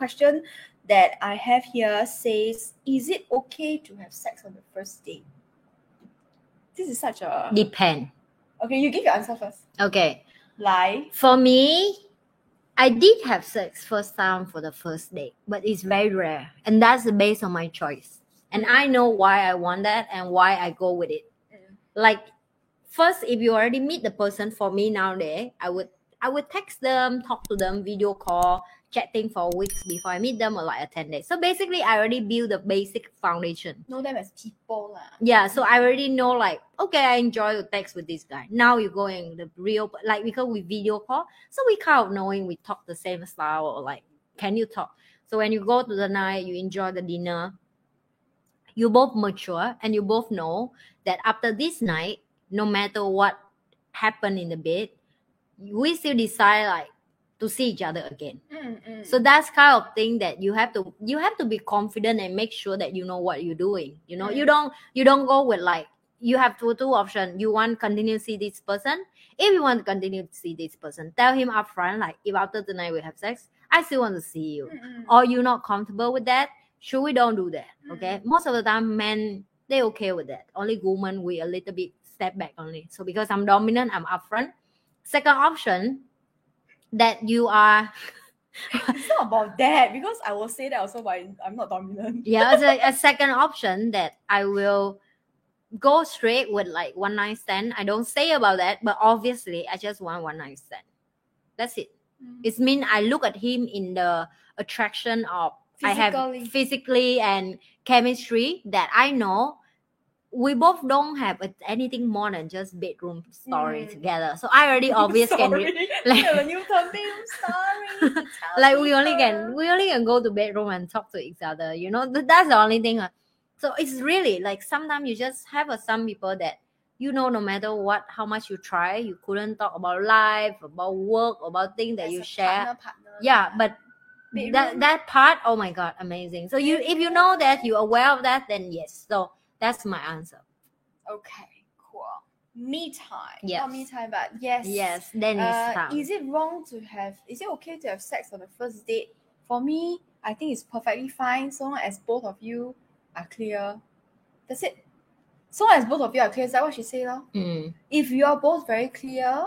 question that I have here says, "Is it okay to have sex on the first date?" This is such a Depend. okay. You give your answer first. Okay. Lie. For me, I did have sex first time for the first date, but it's very rare. And that's based on my choice. And I know why I want that and why I go with it. Mm. Like first, if you already meet the person for me nowadays, I would I would text them, talk to them, video call, chatting for weeks before I meet them or like attend it. So basically I already build the basic foundation. Know them as people lah. Yeah, so I already know like okay, I enjoy the text with this guy. Now you're going the real like because we video call, so we kind of knowing we talk the same style or like can you talk? So when you go to the night, you enjoy the dinner. You both mature and you both know that after this night, no matter what happened in the bed, we still decide like to see each other again. Mm, mm. So that's kind of thing that you have to you have to be confident and make sure that you know what you're doing. You know, you Mm. don't you don't go with like you have two two options. You want continue to see this person. If you want to continue to see this person, tell him upfront like if after tonight we have sex, I still want to see you. Mm, mm. Or you're not comfortable with that, sure we don't do that. Mm. Okay. Most of the time men they okay with that. Only women we a little bit step back only. So because I'm dominant, I'm upfront. Second option that you are it's not about that because I will say that also, but I'm not dominant. yeah as a, a second option that i will go straight with like one night stand i don't say about that but obviously i just want one night stand that's it Mm. it's mean i look at him in the attraction of i have Physically. physically and chemistry that i know we both don't have a- anything more than just bedroom story Mm. together so i already obvious can re- like- We have a new term, babe. Sorry. like we only can we only can go to bedroom and talk to each other you know that's the only thing so it's really like sometimes you just have a, some people that you know no matter what how much you try you couldn't talk about life about work about things that As you share partner, partner yeah but Bedroom. that that part oh my god amazing so you if you know that you're aware of that then yes so that's my answer okay, cool. Me time. Yes. Not me time, but yes. yes then it's Uh, time is it wrong to have? Is it okay to have sex on the first date? For me, I think it's perfectly fine so long as both of you are clear. That's it. So long as both of you are clear, is that what she said? Mm, If you are both very clear,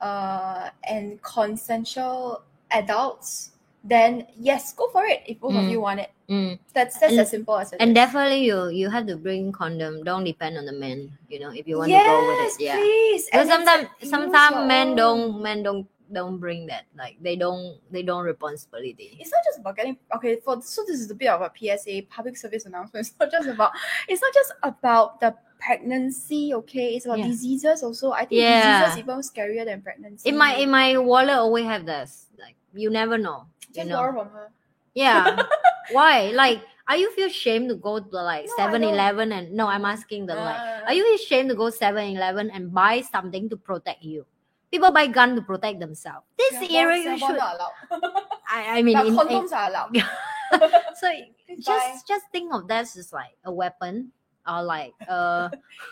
uh, and consensual adults, then yes, go for it. If both of Mm. you want it, mm. that's that's And- as simple as it and is. definitely you you have to bring condom don't depend on the man you know if you want to go with Yes, it yeah please. Because sometimes sometimes men don't men don't don't bring that like they don't they don't responsibility it's not just about getting okay for so this is a bit of a PSA public service announcement. It's not just about it's not just about the pregnancy, okay? It's about Yeah. diseases also. I think Yeah. diseases even scarier than pregnancy. in my in my wallet always have this like you never know you just know from her. yeah why like are you feel shame to go to like No, I 7-eleven and no i'm asking the like Uh, are you ashamed to go 7-eleven and buy something to protect you people buy gun to protect themselves this Singapore- area you Singapore should not allowed. I, I mean but in, in- condoms are allowed. so Please buy. just just think of that as like a weapon or like uh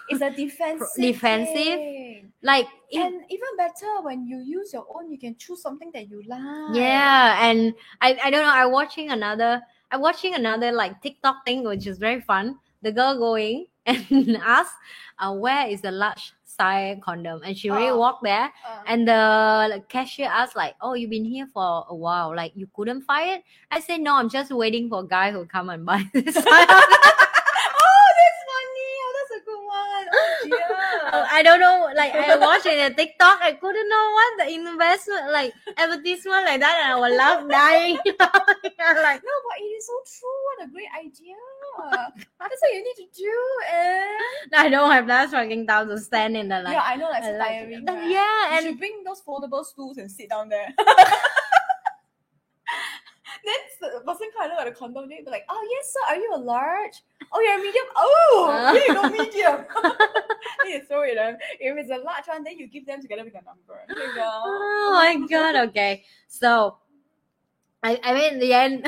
It's a defensive. defensive? thing. like if, And even better when you use your own, you can choose something that you like. Yeah, and I, I don't know. I'm watching another. I'm watching another like TikTok thing, which is very fun. The girl going and ask, uh, "Where is the large size condom?" And she really Oh. walked there, Uh, and the like, cashier asked, "Like, oh, you've been here for a while. Like, you couldn't find it?" I said, "No, I'm just waiting for a guy who come and buy this." size." oh, that's funny. Oh, that's a good one. Oh, dear. I don't know. Like, I watched it at TikTok. I couldn't know what the investment, like advertisement like that, and I was laugh dying. Like. No, but it is so true. What a great idea. That's what you need to do. And Eh? I don't have that fucking time to stand in the like. yeah, I know, I like- tiring. Right? yeah, You and should bring those foldable stools and sit down there. then the person kind of look at the condom, they'll be like, oh, yes, sir, are you a large? Oh, you're a medium? Oh, Uh. here you go, medium. then you throw it. If it's a large one, then you give them together with a number. There you go. oh my god. Okay, so I I mean in the end,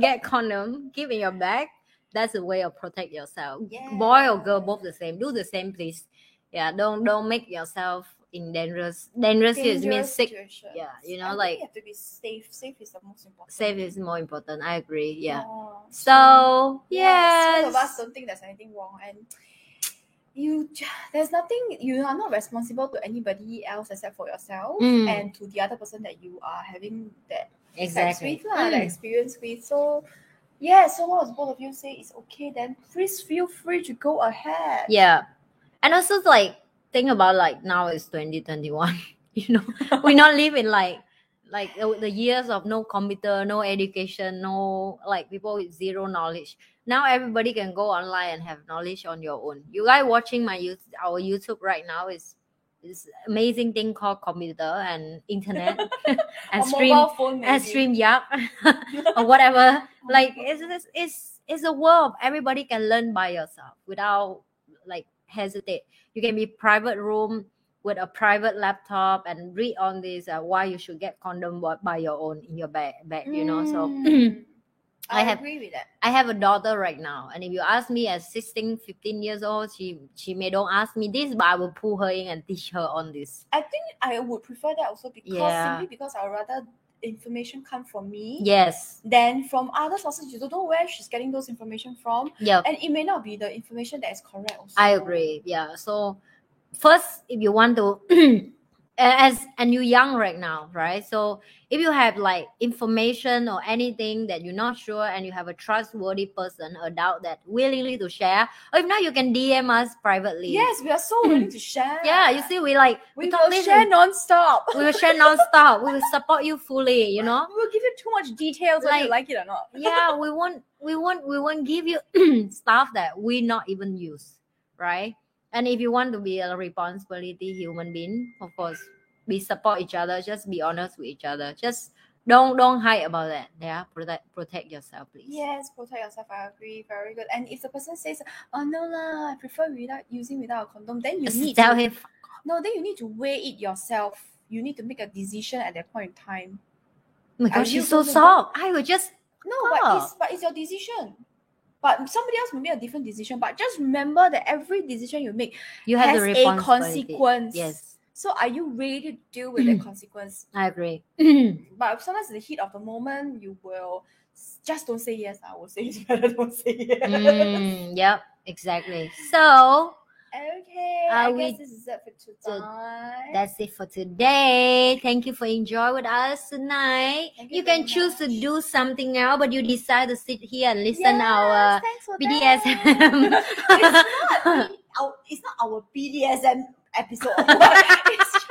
get condom, keep in your bag. That's a way of protect yourself. Yeah. Boy or girl, both the same. Do the same, please. yeah don't don't make yourself in dangerous dangerous, dangerous means sick situations. Yeah, you know, like- you have to be safe. Safe is the most important. safe is more important i agree yeah Oh, so yes, most of us don't think there's anything wrong, and you there's nothing. You are not responsible to anybody else except for yourself Mm. and to the other person that you are having that exactly with, Mm. experience with. So. Yeah, so what both of you say is okay, then please feel free to go ahead. yeah and also like think about like now it's 2021 you know? We not live in like like the, years of no computer no education no like people with zero knowledge. Now everybody can go online and have knowledge on your own. You guys watching my YouTube, our youtube right now is this amazing thing called computer and internet and stream phone, and stream yap or whatever. Like it's, it's it's it's a world. Everybody can learn by yourself without like hesitate you can be private room with a private laptop and read on this uh, why you should get condom by- your own in your bag, bag you know so Mm. I I, have- agree with that. i have a daughter right now and if you ask me at 16 15 years old she she may don't ask me this but i will pull her in and teach her on this I think I would prefer that also because Yeah. simply because I would rather information come from me yes Then from other sources. You don't know where she's getting those information from, yeah and it may not be the information that is correct. Also. I agree. Yeah. So first, if you want to, as and you're young right now, right? So if you have like information or anything that you're not sure, and you have a trustworthy person, adult that willingly to share, or if not, you can DM us privately. Yes, we are so willing to share. Yeah. You see, we like we, we, will share non-stop. we will share nonstop. we will support you fully. You know. We will give you too much details whether you Like- like it or not. yeah we won't we won't we won't give you stuff that we not even use right and if you want to be a responsibility human being of course we support each other just be honest with each other just don't don't hide about that yeah protect protect yourself please Yes, protect yourself. I agree. Very good. And if the person says, "Oh no lah, I prefer without using without a condom," then you just need tell to him no. Then you need to weigh it yourself. You need to make a decision at that point in time. oh my gosh she's so soft i will just No, Ah. but it's but it's your decision. But somebody else may make a different decision. But just remember that every decision you make you have has a consequence. yes So are you ready to deal with the consequence? i agree But sometimes in the heat of the moment, you will just don't say yes. I will say it's better don't say yes. mm, yep exactly so Okay, Are I we- guess this is it for tonight. That's it for today. Thank you for enjoying with us tonight. Thank You you can choose to do something else, but you decide to sit here and listen Yes, our BDSM. it's, not, our, it's not our BDSM episode. it's, just,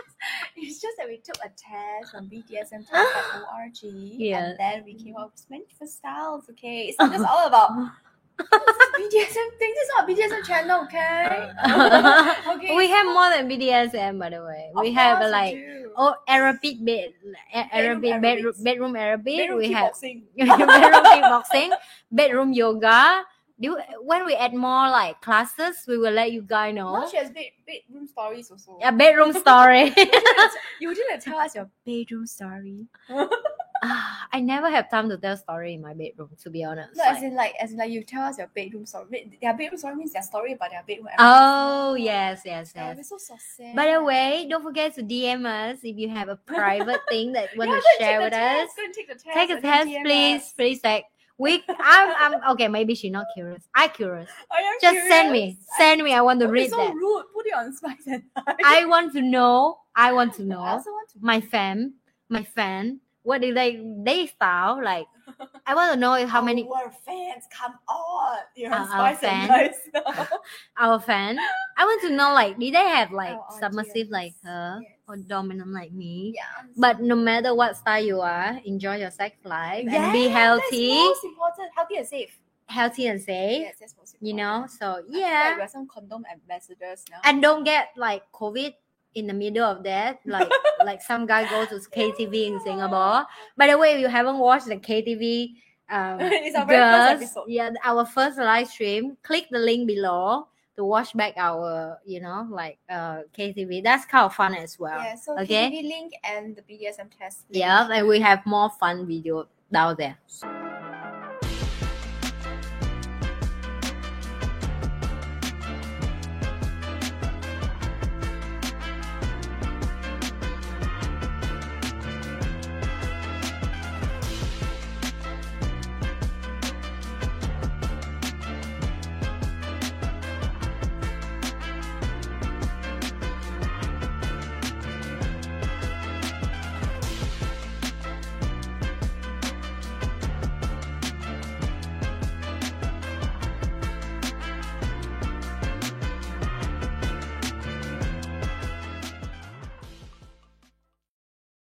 it's just that we took a test on BDSMtest.org Yeah. and then we came up with many different styles. Okay, it's not just all about BDSM thing. This is not a BDSM channel. Okay. okay. we have more than BDSM, by the way. Of We have like oh Arabic bed, Arabic bedroom, bedroom Arabic. Bedroom we have bedroom kickboxing, bedroom yoga. Do when we add more like classes, we will let you guys know. Now she has bed, bedroom stories also. A bedroom story. you didn't tell us your bedroom story. Ah, I never have time to tell story in my bedroom, to be honest. No, Like- as in like as in like you tell us your bedroom story. Their bedroom story means their story about their bedroom. oh yes, yes, yes. we're so, so sad. By the way, don't forget to DM us if you have a private thing that you want Yeah, to share with the us. Go take the test. Take a test, please. us. Please, like we. I'm. I'm okay. Maybe she's not curious. I curious. I am Just send curious. me. Send me. I want to read so that. rude. Put it on spice and I want to know. I want to know. I also want to. my fan. My fan. What did they they style like? I want to know how many Our fans come on. You're Uh, our fan. our fan. I want to know like did they have like Our submissive like her Yes. or dominant like me? Yeah. But no matter what style you are, enjoy your sex life and be healthy, That's most important. Healthy and safe. healthy and safe. Yes, that's most You know, so feel like yeah, we're some condom ambassadors now. and don't get like COVID in the middle of that. Like like some guy goes to KTV in Singapore. By the way, if you haven't watched the KTV, um, It's our very first yeah, our first live stream. Click the link below to watch back our, you know, like uh KTV. That's kind of fun as well. Yeah, so okay. KTV link and the BDSM test. link. Yeah, and we have more fun video down there.